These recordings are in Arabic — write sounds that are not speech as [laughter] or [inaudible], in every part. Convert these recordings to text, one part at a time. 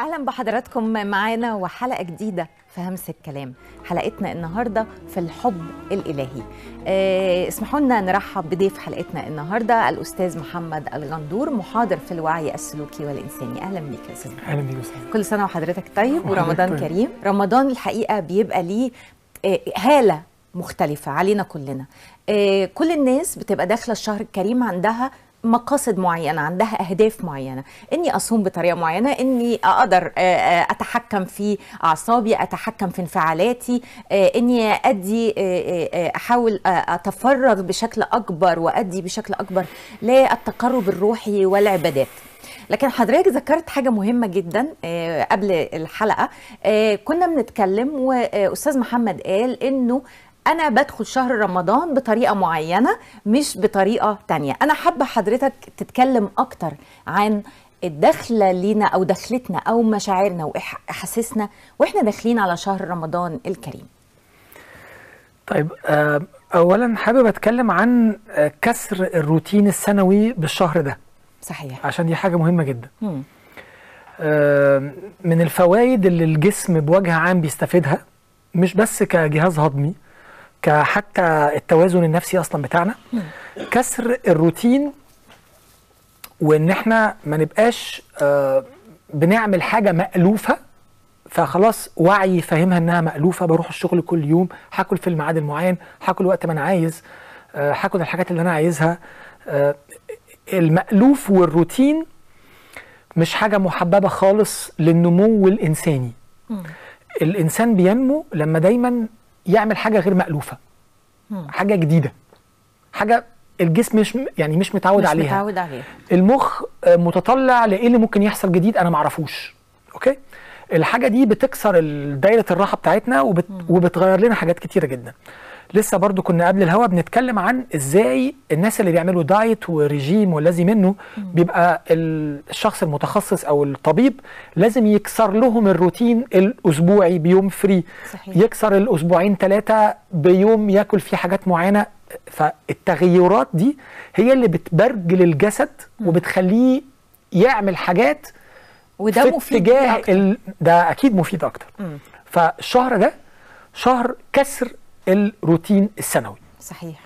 أهلا بحضراتكم معانا وحلقة جديدة في همس الكلام. حلقتنا النهارده في الحب الإلهي. آه، اسمحوا لنا نرحب بضيف حلقتنا النهارده الأستاذ محمد الغندور محاضر في الوعي السلوكي والإنساني. أهلا بيك يا أستاذ أهلا بيك أستاذ. كل سنة وحضرتك طيب ورمضان طيب. كريم. رمضان الحقيقة بيبقى ليه آه، هاله مختلفة علينا كلنا. آه، كل الناس بتبقى داخلة الشهر الكريم عندها مقاصد معينة عندها أهداف معينة. إني أصوم بطريقة معينة إني أقدر آه، آه، أتحكم في أعصابي أتحكم في انفعالاتي آه، آه، أحاول آه، أتفرغ بشكل أكبر وأدي بشكل أكبر للتقرب الروحي والعبادات. لكن حضرتك ذكرت حاجة مهمة جدا قبل الحلقة كنا بنتكلم وأستاذ محمد قال إنه أنا بدخل شهر رمضان بطريقة معينة مش بطريقة تانية. أنا حابة حضرتك تتكلم أكتر عن الدخلة لينا أو دخلتنا أو مشاعرنا وإحاسيسنا وإحنا داخلين على شهر رمضان الكريم. طيب آه، اولا حابب أتكلم عن آه، كسر الروتين السنوي بالشهر ده. صحيح. عشان دي حاجة مهمة جدا. مم. آه، من الفوائد اللي الجسم بوجه عام بيستفيدها مش بس كجهاز هضمي كحتى التوازن النفسي أصلا بتاعنا. كسر الروتين وإن إحنا ما نبقاش آه، بنعمل حاجة مألوفة فخلاص وعي فاهمها إنها مألوفة بروح الشغل كل يوم هاكل في الميعاد المعين هاكل وقت ما أنا عايز آه، هاكل الحاجات اللي أنا عايزها. آه، المألوف والروتين مش حاجة محببة خالص للنمو الإنساني. الإنسان بينمو لما دايما يعمل حاجة غير مألوفة. مم. حاجة جديدة. حاجة الجسم مش يعني مش متعود مش عليها. متعود عليها. المخ آه، متطلع لإيه اللي ممكن يحصل جديد أنا معرفوش. أوكي؟ الحاجة دي بتكسر دايرة الراحة بتاعتنا وبت... وبتغير لنا حاجات كتيرة جدا. لسه برضو كنا قبل الهوا بنتكلم عن إزاي الناس اللي بيعملوا دايت وريجيم والذي منه بيبقى ال- الشخص المتخصص أو الطبيب لازم يكسر لهم الروتين الأسبوعي بيوم فري صحيح. يكسر الأسبوعين ثلاثة بيوم ياكل فيه حاجات معينة فالتغيرات دي هي اللي بتبرجل الجسد وبتخليه يعمل حاجات وده في مفيد اتجاه. ال... ده أكيد مفيد أكتر مم. فالشهر ده شهر كسر الروتين السنوي. صحيح.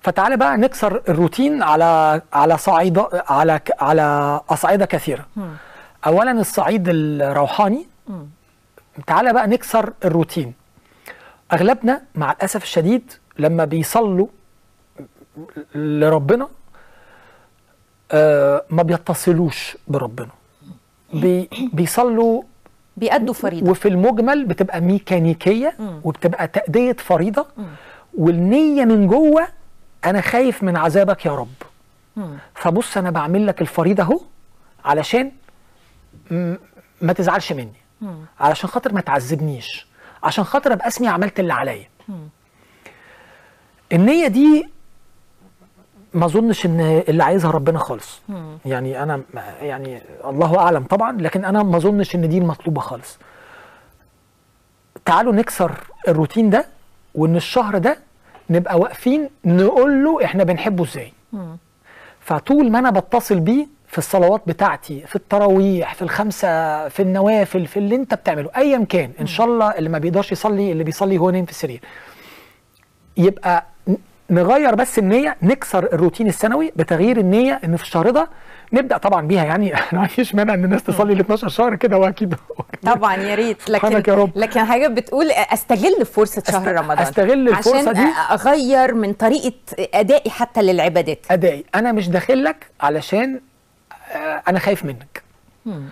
فتعالى بقى نكسر الروتين على على صعيدة على على أصعدة كثيرة. مم. اولا الصعيد الروحاني. مم. تعالى بقى نكسر الروتين. أغلبنا مع الأسف الشديد لما بيصلوا لربنا آه ما بيتصلوش بربنا. بي بيصلوا بيأدوا فريضة وفي المجمل بتبقى ميكانيكية مم. وبتبقى تأدية فريضة مم. والنية من جوه أنا خايف من عذابك يا رب مم. فبص أنا بعمل لك الفريضة أهو علشان ما تزعلش مني مم. علشان خاطر ما تعذبنيش عشان خاطر أبقى أسمي عملت اللي عليا. النية دي ما اظنش ان اللي عايزها ربنا خالص. مم. يعني أنا يعني الله اعلم طبعا لكن أنا ما اظنش ان دي المطلوبة خالص. تعالوا نكسر الروتين ده وإن الشهر ده نبقى واقفين نقول له إحنا بنحبه إزاي. فطول ما أنا بتصل بيه في الصلوات بتاعتي في التراويح في الخمسة في النوافل في اللي أنت بتعمله ايا كان إن شاء الله اللي ما بيقدرش يصلي اللي بيصلي هو نايم في السرير. يبقى نغير بس النية نكسر الروتين السنوي بتغيير النية إن في الشهر ده نبدأ طبعا بيها يعني [laughs] أنا ما عنديش مانع إن الناس تصلي ال 12 شهر كده وأكيد طبعا يا ريت لكن يا رب. لكن حاجة بتقول أستغل فرصة شهر أست- رمضان أستغل الفرصة عشان دي. أغير من طريقة أدائي حتى للعبادات أدائي أنا مش داخل لك علشان آه، أنا خايف منك مم.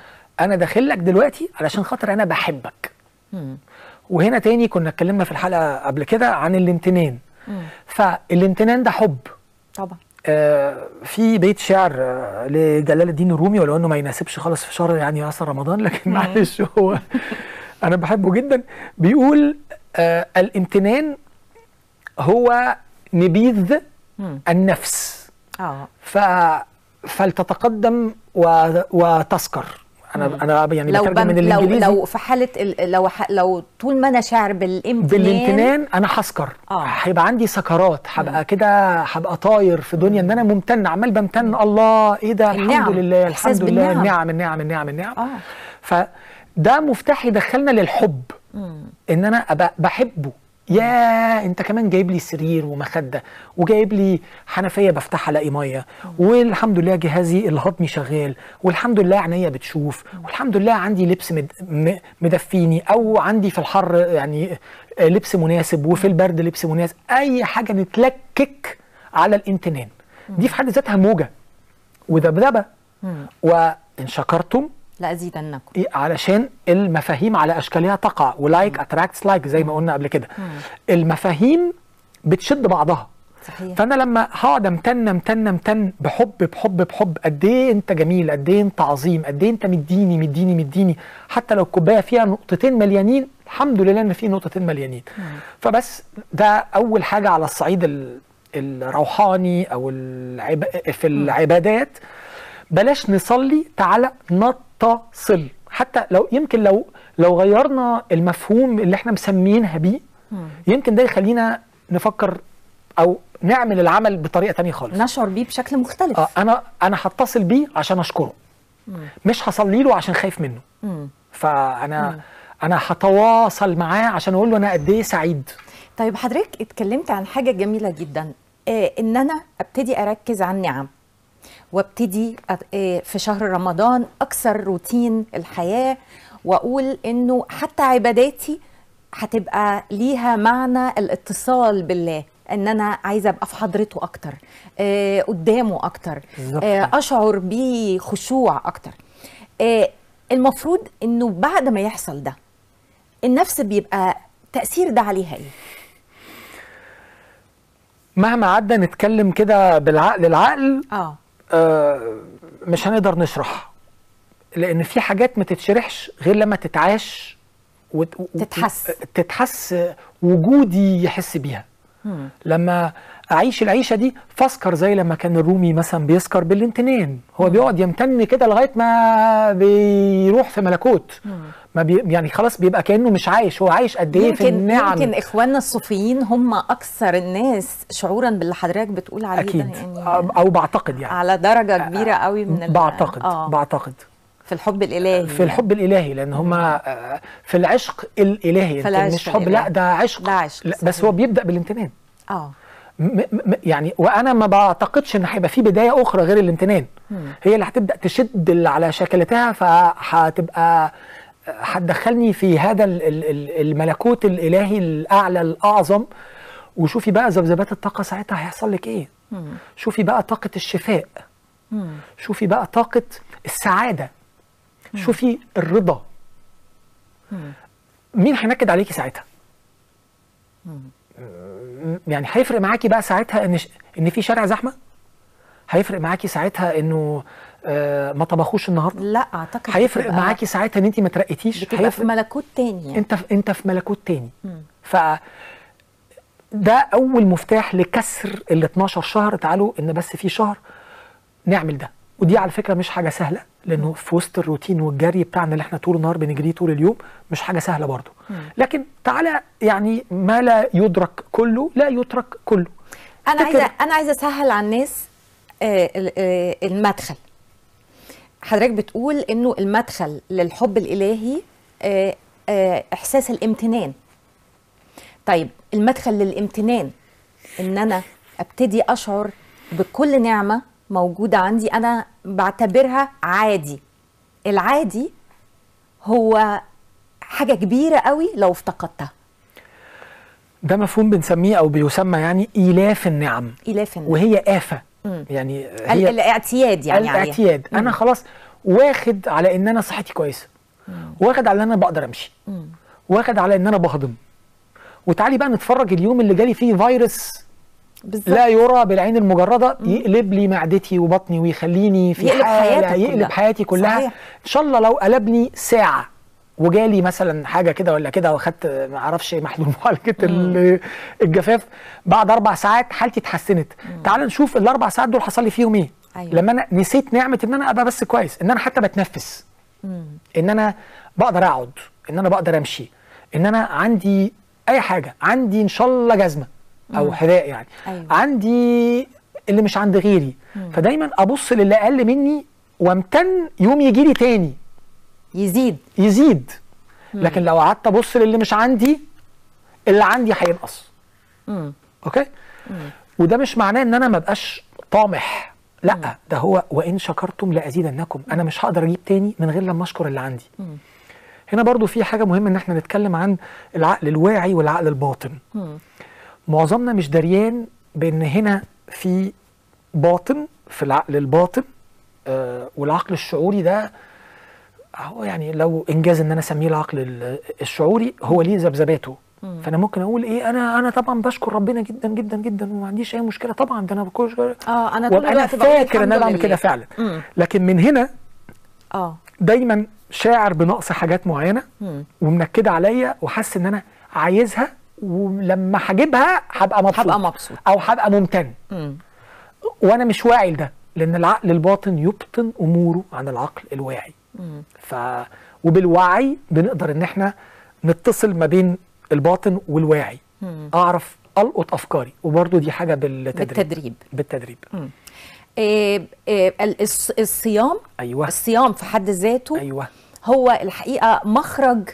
أنا داخل لك دلوقتي علشان خاطر أنا بحبك مم. وهنا تاني كنا اتكلمنا في الحلقة قبل كده عن الامتنان. فالامتنان ده حب. طبعا. آه، في بيت شعر آه، لجلال الدين الرومي ولو إنه ما يناسبش خالص في شهر يعني أصلا رمضان لكن معلش هو أنا بحبه جدا. بيقول آه، الامتنان هو نبيذ مم. النفس. آه. ف فلتتقدم و... وتسكر أنا أنا يعني لو بترجم من لو الإنجليزي. لو في حالة ال- لو لو طول ما أنا شاعر بالامتنان بالإمتنان أنا هسكر. آه. هيبقى عندي سكرات. هبقى كده هبقى طاير في دنيا إن أنا ممتن عمال بمتن. الله إيه ده؟ الحمد النعم. لله الحمد لله. بالنعم. النعم النعم النعم النعم. آه. فده مفتاح يدخلنا للحب. إن أنا أبقى بحبه. يا انت كمان جايب لي سرير ومخدة وجايب لي حنفية بفتحها الاقي مية. والحمد لله جهازي الهضمي شغال والحمد لله عينيا بتشوف والحمد لله عندي لبس مدفيني أو عندي في الحر يعني لبس مناسب وفي البرد لبس مناسب. اي حاجة نتلكك على الامتنان دي في حد ذاتها موجة. وذبذبة. وان شكرتم لأزيدنكم. إيه علشان المفاهيم على أشكالها تقع. و like attracts like زي ما قلنا قبل كده. المفاهيم بتشد بعضها. صحيح. فأنا لما هقعد أمتن أمتن أمتن بحب بحب بحب قد إيه أنت جميل قد إيه أنت عظيم قد إيه أنت مديني مديني مديني. حتى لو الكوبايه فيها نقطتين مليانين الحمد لله إن في نقطتين مليانين. فبس ده أول حاجة على الصعيد ال- الروحاني أو العب... في العبادات. بلاش نصلي تعالى نتصل حتى لو يمكن لو لو غيرنا المفهوم اللي إحنا مسمينها بيه يمكن ده يخلينا نفكر أو نعمل العمل بطريقة تانية خالص. نشعر بيه بشكل مختلف. آه أنا أنا هتصل بيه عشان أشكره. مش هصلي له عشان خايف منه. مم. فانا أنا هتواصل معاه عشان أقول له أنا قد إيه سعيد. طيب حضرتك اتكلمت عن حاجة جميلة جدا. آه إن أنا أبتدي أركز على النعم. وابتدي آه في شهر رمضان أكسر روتين الحياة وأقول إنه حتى عباداتي هتبقى ليها معنى الاتصال بالله إن أنا عايزة أبقى في حضرته أكتر آه قدامه أكتر. آه أشعر بيه خشوع أكتر آه المفروض إنه بعد ما يحصل ده النفس بيبقى تأثير ده عليها إيه؟ مهما قعدنا نتكلم كده بالعقل العقل آه مش هنقدر نشرح لأن في حاجات ما تتشرحش غير لما تتعاش وت... و- تتحس. تتحس وجودي يحس بيها لما أعيش العيشة دي فاسكر زي لما كان الرومي مثلا بيسكر بالامتنان هو بيقعد يمتن كده لغاية ما بيروح في ملكوت. ما بي يعني خلاص بيبقى كأنه مش عايش. هو عايش قد إيه في النعم. يمكن إخواننا الصوفيين هم أكثر الناس شعورا باللي حضرتك بتقول عليه أكيد. ده يعني أو بعتقد يعني. على درجة كبيرة قوي من بعتقد آه. بعتقد. في الحب الإلهي في الحب الإلهي لأن هما آه، في العشق الإلهي. في العشق مش حب لا الإلهي. ده عشق. ده عشق، لا بس. هو بيبدأ بالامتنان. آه. يعني وأنا ما بعتقدش إن هيبقى في بداية أخرى غير الامتنان. هي اللي هتبدأ تشد اللي على شكلتها فهتبقى هتدخلني في هذا ال- ال- ال- الملكوت الإلهي الأعلى الأعظم. وشوفي بقى ذبذبات الطاقة ساعتها هيحصل لك إيه. شوفي بقى طاقة الشفاء. شوفي بقى طاقة السعادة. شوفي الرضا. مين هينكد عليكي ساعتها؟ يعني هيفرق معاكي بقى ساعتها إن ش... إن في شارع زحمة؟ هيفرق معاكي ساعتها إنه آه ما طبخوش النهارده؟ لا أعتقد هيفرق معاكي ساعتها إن انت ما ترقيتيش؟ بتبقى في هيفرق ملكوت تاني يعني. أنت في أنت في ملكوت تاني. ف ده أول مفتاح لكسر ال 12 شهر. تعالوا إن بس في شهر نعمل ده. ودي على فكرة مش حاجة سهلة لأنه في وسط الروتين والجري بتاعنا اللي إحنا طول النهار بنجريه طول اليوم مش حاجة سهلة برضه. لكن تعالى يعني ما لا يدرك كله لا يترك كله. أنا عايزه أنا عايزة أسهل على الناس آه، آه، المدخل. حضرتك بتقول إنه المدخل للحب الإلهي آه، إحساس الامتنان. طيب المدخل للامتنان إن أنا أبتدي أشعر بكل نعمة موجودة عندي أنا بعتبرها عادي. العادي هو حاجة كبيرة قوي لو افتقدتها. ده مفهوم بنسميه أو بيسمى يعني إيلاف النعم. الاف النعم. وهي آفة. يعني ال- هي الاعتياد يعني. الاعتياد. أنا خلاص واخد على إن أنا صحتي كويسة. واخد على إن أنا بقدر أمشي. واخد على إن أنا بهضم. وتعالي بقى نتفرج اليوم اللي جالي فيه فيروس بالظبط. لا يرى بالعين المجردة يقلب لي معدتي وبطني ويخليني في يقلب حالة حياتك يقلب كلها. حياتي كلها. صحيح. إن شاء الله لو قلبني ساعة وجالي مثلا حاجة كده ولا كده واخدت ما أعرفش محلول معالجة ال- الجفاف بعد أربع ساعات حالتي اتحسنت. تعال نشوف الأربع ساعات دول حصل لي فيهم إيه. أيوة. لما أنا نسيت نعمة إن أنا أبقى بس كويس إن أنا حتى بتنفس. إن أنا بقدر أقعد إن أنا بقدر أمشي إن أنا عندي أي حاجة عندي إن شاء الله جزمة. أو حذاء يعني. أيوة. عندي اللي مش عند غيري. فدايما أبص للي أقل مني وامتن يوم يجي لي تاني. يزيد. يزيد. لكن لو قعدت أبص للي مش عندي اللي عندي هينقص. مم. أوكي؟ وده مش معناه إن أنا ما بقاش طامح. لأ ده هو وإن شكرتم لأزيدنكم. أنا مش هقدر أجيب تاني من غير لما أشكر اللي عندي. هنا برضو في حاجة مهمة إن إحنا نتكلم عن العقل الواعي والعقل الباطن. معظمنا مش دريان بأن هنا في باطن في العقل الباطن آه والعقل الشعوري ده هو يعني لو إنجاز إن أنا أسميه العقل ال- الشعوري هو ليه ذبذباته فأنا ممكن أقول إيه أنا أنا طبعا بشكر ربنا جدا جدا جدا وما عنديش أي مشكلة طبعا ده أنا بشكر آه أنا طول الوقت فاكر إن أنا بعمل. كده فعلا مم. لكن من هنا آه دايما شاعر بنقص حاجات معينة. ومنكدة عليا وحاسس إن أنا عايزها ولما هجيبها هبقى مبسوط. هبقى مبسوط. أو هبقى ممتن. مم. وأنا مش واعي لده لأن العقل الباطن يبطن أموره عن العقل الواعي. ف وبالوعي بنقدر إن إحنا نتصل ما بين الباطن والواعي. مم. أعرف ألقط أفكاري. وبرضو دي حاجة بالتدريب. بالتدريب. بالتدريب. إيه إيه ال- الص- الصيام. أيوه. الصيام في حد ذاته أيوه. هو الحقيقة مخرج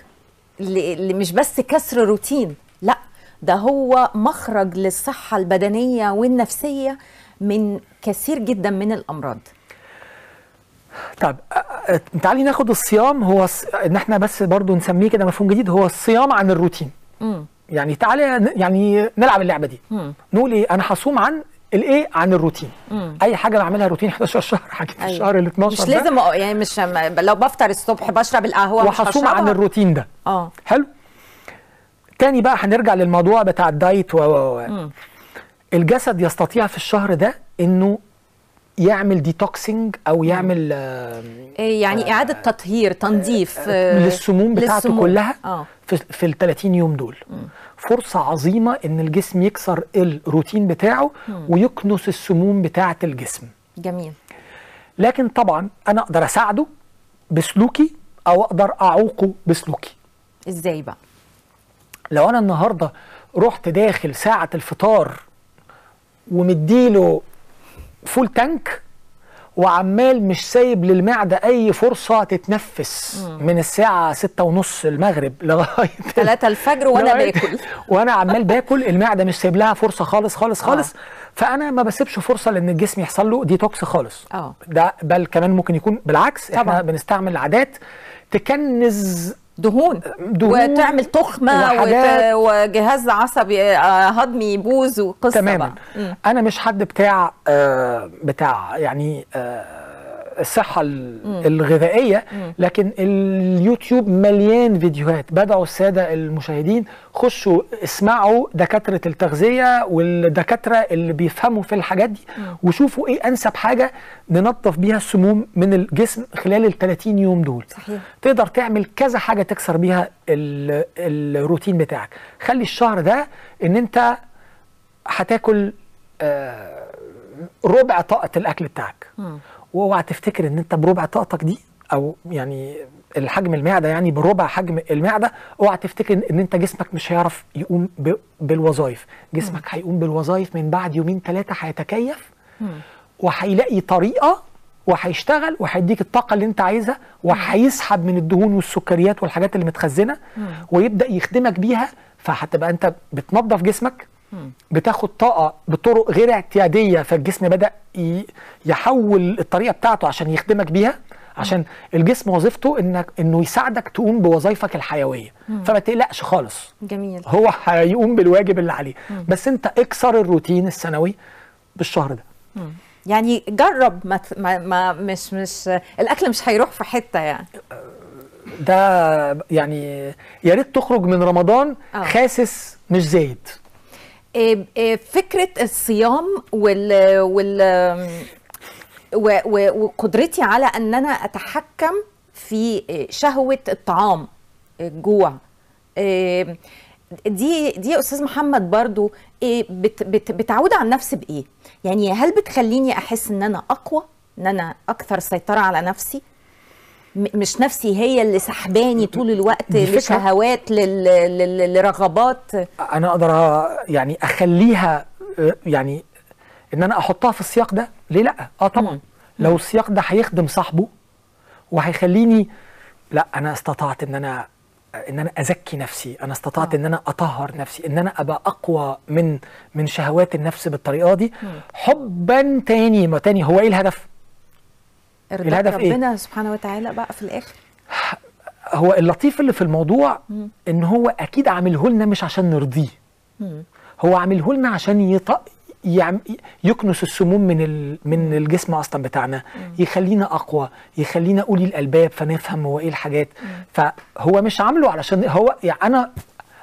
مش بس كسر روتين. لا ده هو مخرج للصحة البدنية والنفسية من كثير جدا من الأمراض. طب تعالي ناخد الصيام. هو إن إحنا بس برضو نسميه كده مفهوم جديد هو الصيام عن الروتين. مم. يعني تعالى يعني نلعب اللعبة دي. مم. نقول إيه؟ أنا هصوم عن الإيه؟ عن الروتين. مم. أي حاجة بعملها روتين 11 [laughs] شهر حاجة أيوة. الشهر ال 12 مش لازم يعني مش م- لو بفطر الصبح بشرب القهوة وهصوم عن. الروتين ده. آه. حلو؟ تاني بقى هنرجع للموضوع بتاع ال diet و و. الجسد يستطيع في الشهر ده إنه يعمل detoxing أو يعمل آه إيه يعني إعادة تطهير تنظيف آه، للسموم بتاعته للسموم. كلها في, في ال 30 يوم دول. فرصة عظيمة إن الجسم يكسر الروتين بتاعه ويكنس السموم بتاعة الجسم. جميل. لكن طبعا أنا أقدر أساعده بسلوكي أو أقدر أعوقه بسلوكي. إزاي بقى؟ لو أنا النهارده رحت داخل ساعة الفطار ومديله full tank وعمال مش سايب للمعدة أي فرصة تتنفس من الساعة ستة ونص المغرب [laughs] لغاية 3 الفجر وأنا لغاية- باكل. [laughs] وأنا عمال باكل المعدة مش سايب لها فرصة خالص خالص خالص. فأنا ما بسيبش فرصة لأن الجسم يحصل له ديتوكس خالص. آه. ده بل كمان ممكن يكون بالعكس إحنا طبعا. بنستعمل عادات تكنز دهون دهون وتعمل تخمة. وحاجات. وجهاز عصبي آه، هضمي يبوظ وقصة تماما بقى. أنا مش حد بتاع آه بتاع يعني آه الصحة ال- الغذائية لكن اليوتيوب مليان فيديوهات. بدعوا السادة المشاهدين خشوا اسمعوا دكاترة التغذية والدكاترة اللي بيفهموا في الحاجات دي وشوفوا إيه أنسب حاجة ننظف بيها السموم من الجسم خلال ال 30 يوم دول. صحيح. تقدر تعمل كذا حاجة تكسر بيها ال- الروتين بتاعك. خلي الشهر ده إن أنت هتاكل آه، ربع طاقة الأكل بتاعك. وأوعى تفتكر إن أنت بربع طاقتك دي أو يعني الحجم المعدة يعني بربع حجم المعدة أوعى تفتكر إن أنت جسمك مش هيعرف يقوم بالوظائف. جسمك هيقوم بالوظائف من بعد يومين ثلاثة هيتكيف وهيلاقي طريقة وهيشتغل وهيديك الطاقة اللي أنت عايزها وهيسحب من الدهون والسكريات والحاجات اللي متخزنة ويبدأ يخدمك بيها. فهتبقى أنت بتنظف جسمك بتاخد طاقة بطرق غير اعتيادية فالجسم بدأ يحول الطريقة بتاعته عشان يخدمك بيها عشان الجسم وظيفته انك إنه يساعدك تقوم بوظائفك الحيوية. فما تقلقش خالص. جميل. هو هيقوم بالواجب اللي عليه. بس أنت اكسر الروتين السنوي بالشهر ده. يعني جرب ما, ت- ما, ما مش مش الأكل مش هيروح في حتة يعني. ده يعني يا ريت تخرج من رمضان آه. خاسس مش زايد. فكرة الصيام وال وال وقدرتي على أن أنا أتحكم في إيه، شهوة الطعام الجوع دي دي يا أستاذ محمد برضو بت بت بتعود على النفس بإيه؟ يعني هل بتخليني أحس إن أنا أقوى إن أنا أكثر سيطرة على نفسي؟ مش نفسي هي اللي سحباني طول الوقت. لشهوات. لرغبات. أنا أقدر يعني أخليها يعني إن أنا أحطها في السياق ده؟ ليه لأ؟ آه طبعا. لو السياق ده هيخدم صاحبه وهيخليني لأ أنا استطعت إن أنا إن أنا أزكي نفسي أنا استطعت آه. إن أنا أطهر نفسي إن أنا أبقى أقوى من من شهوات النفس بالطريقة دي حبا تاني ما تاني هو إيه الهدف؟ ارضاء الهدف إيه؟ ربنا سبحانه وتعالى بقى في الآخر. هو اللطيف اللي في الموضوع إن هو أكيد عامله لنا مش عشان نرضيه. هو عامله لنا عشان يط... يعم... يكنس السموم من ال... من الجسم أصلا بتاعنا يخلينا أقوى يخلينا أولي الألباب فنفهم هو إيه الحاجات. فهو مش عامله علشان هو يعني أنا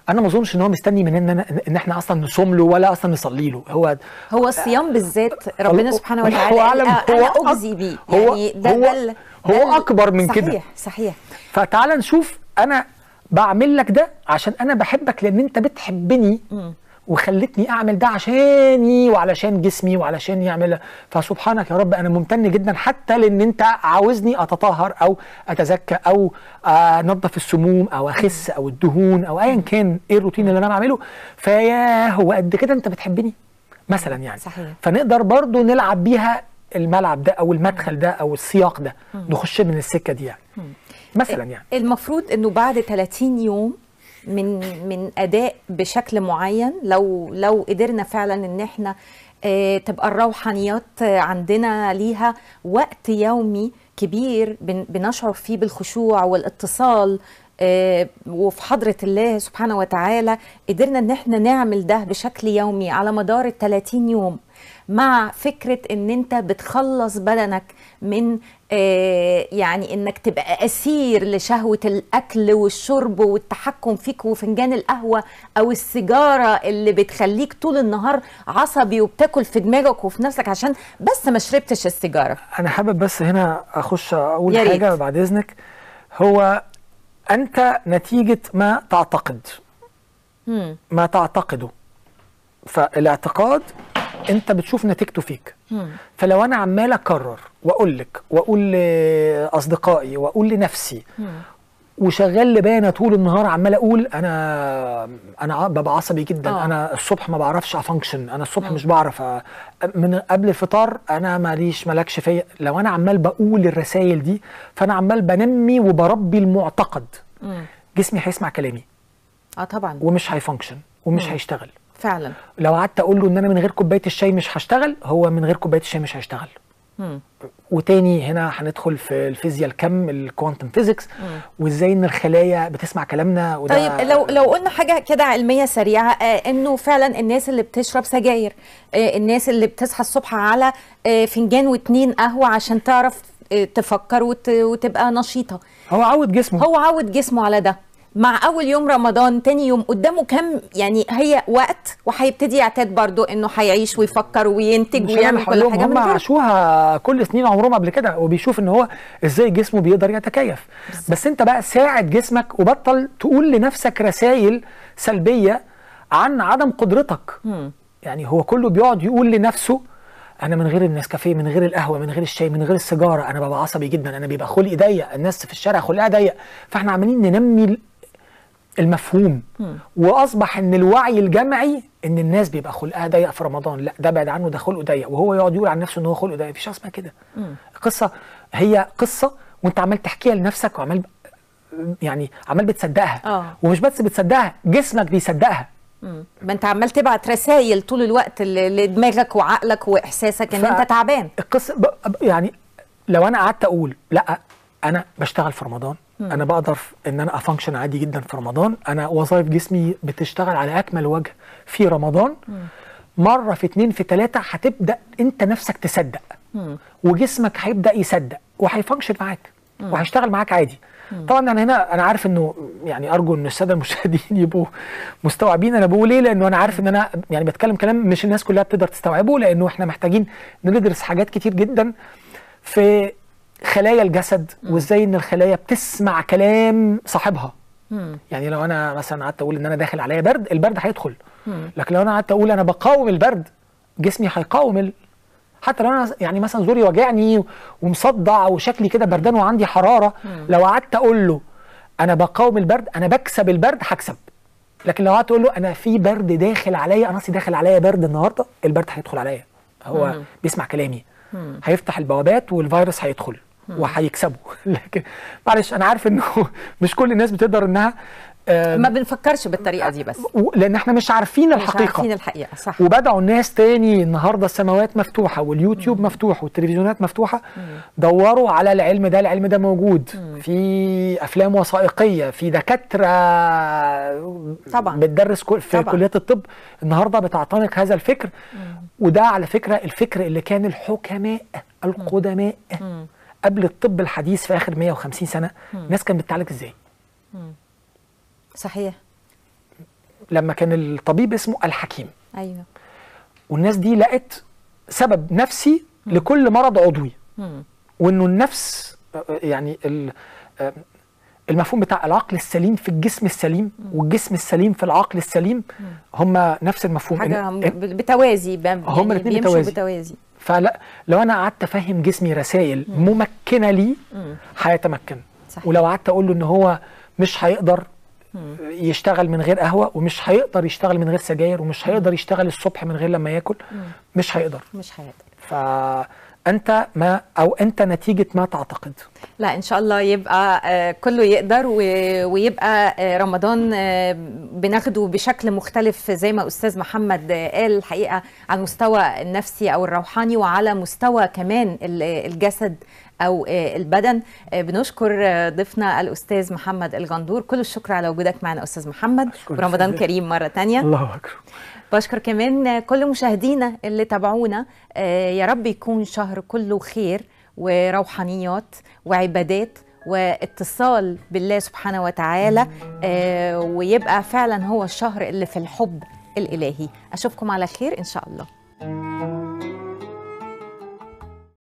أنا ما أظنش إن هو مستني مننا إن إحنا أصلا نصوم له ولا أصلا نصلي له. هو هو الصيام بالذات ربنا هو- سبحانه هو وتعالى هو أنا أك- أجزي بيه. هو- يعني ده هو- ده ال- هو أكبر من كده. صحيح صحيح. فتعال نشوف أنا بعمل لك ده عشان أنا بحبك لأن أنت بتحبني. وخلتني أعمل ده عشاني وعلشان جسمي وعلشان يعمل. فسبحانك يا رب أنا ممتن جدا حتى لأن أنت عاوزني أتطهر أو اتزكى أو أنظف السموم أو أخس أو الدهون أو ايا كان إيه الروتين اللي أنا بعمله. فيا هو قد كده أنت بتحبني؟ مثلا يعني. صحيح. فنقدر برضو نلعب بيها الملعب ده أو المدخل ده أو السياق ده. نخش من السكة دي يعني. مثلا يعني. المفروض إنه بعد 30 يوم من من أداء بشكل معين. لو لو قدرنا فعلا إن إحنا آه، تبقى الروحانيات عندنا ليها وقت يومي كبير بن- بنشعر فيه بالخشوع والاتصال آه، وفي حضرة الله سبحانه وتعالى قدرنا إن إحنا نعمل ده بشكل يومي على مدار ال 30 يوم. مع فكرة إن أنت بتخلص بدنك من آه، يعني إنك تبقى أسير لشهوة الأكل والشرب والتحكم فيك وفنجان القهوة أو السيجارة اللي بتخليك طول النهار عصبي وبتاكل في دماغك وفي نفسك عشان بس ما شربتش السيجارة أنا حابب بس هنا أخش أقول. حاجة بعد إذنك هو أنت نتيجة ما تعتقد مم. ما تعتقده فالاعتقاد انت بتشوف نتيجته فيك. مم. فلو أنا عمال اكرر واقول لك واقول لاصدقائي واقول لنفسي وشغال لبانه طول النهار عمال أقول أنا أنا ببقى عصبي جدا. أوه. أنا الصبح ما بعرفش افانكشن أنا الصبح مش بعرف أ- من قبل الفطار أنا ماليش مالكش فيا. لو أنا عمال بقول الرسائل دي فانا عمال بنمي وبربي المعتقد. مم. جسمي هيسمع كلامي. آه طبعا. ومش هي function ومش هيشتغل. فعلا. لو قعدت أقول له إن أنا من غير كوباية الشاي مش هشتغل هو من غير كوباية الشاي مش هيشتغل. مم. وتاني هنا هندخل في الفيزياء الكم ال quantum physics وإزاي إن الخلايا بتسمع كلامنا وده طيب لو لو قلنا حاجة كده علمية سريعة آه إنه فعلا الناس اللي بتشرب سجاير آه الناس اللي بتصحى الصبح على آه فنجان واتنين قهوة عشان تعرف آه تفكر وت وتبقى نشيطة. هو عود جسمه. هو عود جسمه على ده. مع أول يوم رمضان تاني يوم قدامه كم يعني هي وقت وهيبتدي يعتاد برضو إنه هيعيش ويفكر وينتج ويعمل كل حاجة هم عاشوها كل سنين عمرهم قبل كده وبيشوف إن هو إزاي جسمه بيقدر يتكيف. بس أنت بقى ساعد جسمك وبطل تقول لنفسك رسائل سلبية عن عدم قدرتك. يعني هو كله بيقعد يقول لنفسه أنا من غير النسكافيه من غير القهوة من غير الشاي من غير السيجارة أنا ببقى عصبي جدا أنا بيبقى خلقي ضيق الناس في الشارع خلقها ضيق. فإحنا عمالين ننمي المفهوم. وأصبح إن الوعي الجمعي إن الناس بيبقى خلقها ضيق في رمضان. لا ده بعد عنه ده خلقه ضيق. وهو يقعد يقول عن نفسه إن هو خلقه ضيق. مفيش حاجة اسمها كده القصة هي قصة وأنت عمال تحكيها لنفسك وعمال ب- يعني عمال بتصدقها. آه. ومش بس بتصدقها جسمك بيصدقها. ما أنت عمال تبعت رسائل طول الوقت لدماغك وعقلك وإحساسك إن ف- انت تعبان. القصة. ب- يعني لو أنا قعدت أقول لأ أنا بشتغل في رمضان. أنا بقدر إن أنا افانكشن عادي جدا في رمضان. أنا وظائف جسمي بتشتغل على أكمل وجه في رمضان. مرة في اتنين في تلاتة هتبدأ أنت نفسك تصدق. وجسمك هيبدأ يصدق وهيفانكشن معاك وهيشتغل معاك عادي. طبعا أنا هنا أنا عارف إنه يعني أرجو إن السادة المشاهدين [laughs] يبقوا مستوعبين. أنا بقول إيه؟ لأنه أنا عارف إن أنا يعني بتكلم كلام مش الناس كلها بتقدر تستوعبه لأنه إحنا محتاجين ندرس حاجات كتير جدا. في خلايا الجسد وازاي إن الخلايا بتسمع كلام صاحبها. يعني لو أنا مثلا قعدت أقول إن أنا داخل عليا برد البرد هيدخل. لكن لو أنا قعدت أقول أنا بقاوم البرد جسمي هيقاوم ال... حتى لو أنا يعني مثلا زوري واجعني ومصدع وشكلي كده بردان وعندي حرارة لو قعدت أقول له أنا بقاوم البرد أنا بكسب البرد هكسب. لكن لو قعدت أقول له أنا في برد داخل عليا أنا اصلي داخل عليا برد النهارده البرد هيدخل عليا. هو بيسمع كلامي. هيفتح البوابات والفيروس هيدخل. وهيكسبه [laughs] لكن معلش أنا عارف إنه [laughs] مش كل الناس بتقدر إنها ما بنفكرش بالطريقة دي بس. لأن إحنا مش عارفين مش الحقيقة. عارفين الحقيقة صح. وبدعوا الناس تاني النهارده السماوات مفتوحة واليوتيوب مفتوح والتلفزيونات مفتوحة. دوروا على العلم ده العلم ده موجود. في أفلام وثائقية في دكاترة طبعاً. بتدرس كل- في طبعاً. كليات الطب. النهارده بتعتنق هذا الفكر. وده على فكرة الفكر اللي كان الحكماء القدماء. قبل الطب الحديث في آخر 150 سنة الناس كانت بتتعالج إزاي؟ صحيح. لما كان الطبيب اسمه الحكيم. أيوه. والناس دي لقت سبب نفسي لكل مرض عضوي. مم. وإنه النفس يعني ال- المفهوم بتاع العقل السليم في الجسم السليم والجسم السليم في العقل السليم هما نفس المفهوم. حاجة إن- بتوازي هما يعني بيمشوا بتوازي. بتوازي. فلا لو أنا قعدت أفهم جسمي رسائل ممكنة ليه هيتمكن. ولو قعدت أقول له إن هو مش هيقدر يشتغل من غير قهوة ومش هيقدر يشتغل من غير سجاير ومش هيقدر يشتغل الصبح من غير لما ياكل مش هيقدر. مش هيقدر. فانت ما أو أنت نتيجة ما تعتقد؟ لا إن شاء الله يبقى آه، كله يقدر ويبقى آه، رمضان آه، بناخده بشكل مختلف زي ما أستاذ محمد قال الحقيقة على المستوى النفسي أو الروحاني وعلى مستوى كمان ال- الجسد. أو آه، البدن. آه، بنشكر آه، ضيفنا الأستاذ محمد الغندور. كل الشكر على وجودك معنا أستاذ محمد. ورمضان أستاذة. كريم مرة تانية. الله أكبر. بشكر كمان كل مشاهدينا اللي تابعونا. يا رب يكون شهر كله خير وروحانيات وعبادات واتصال بالله سبحانه وتعالى. ويبقى فعلا هو الشهر اللي في الحب الإلهي. أشوفكم على خير إن شاء الله.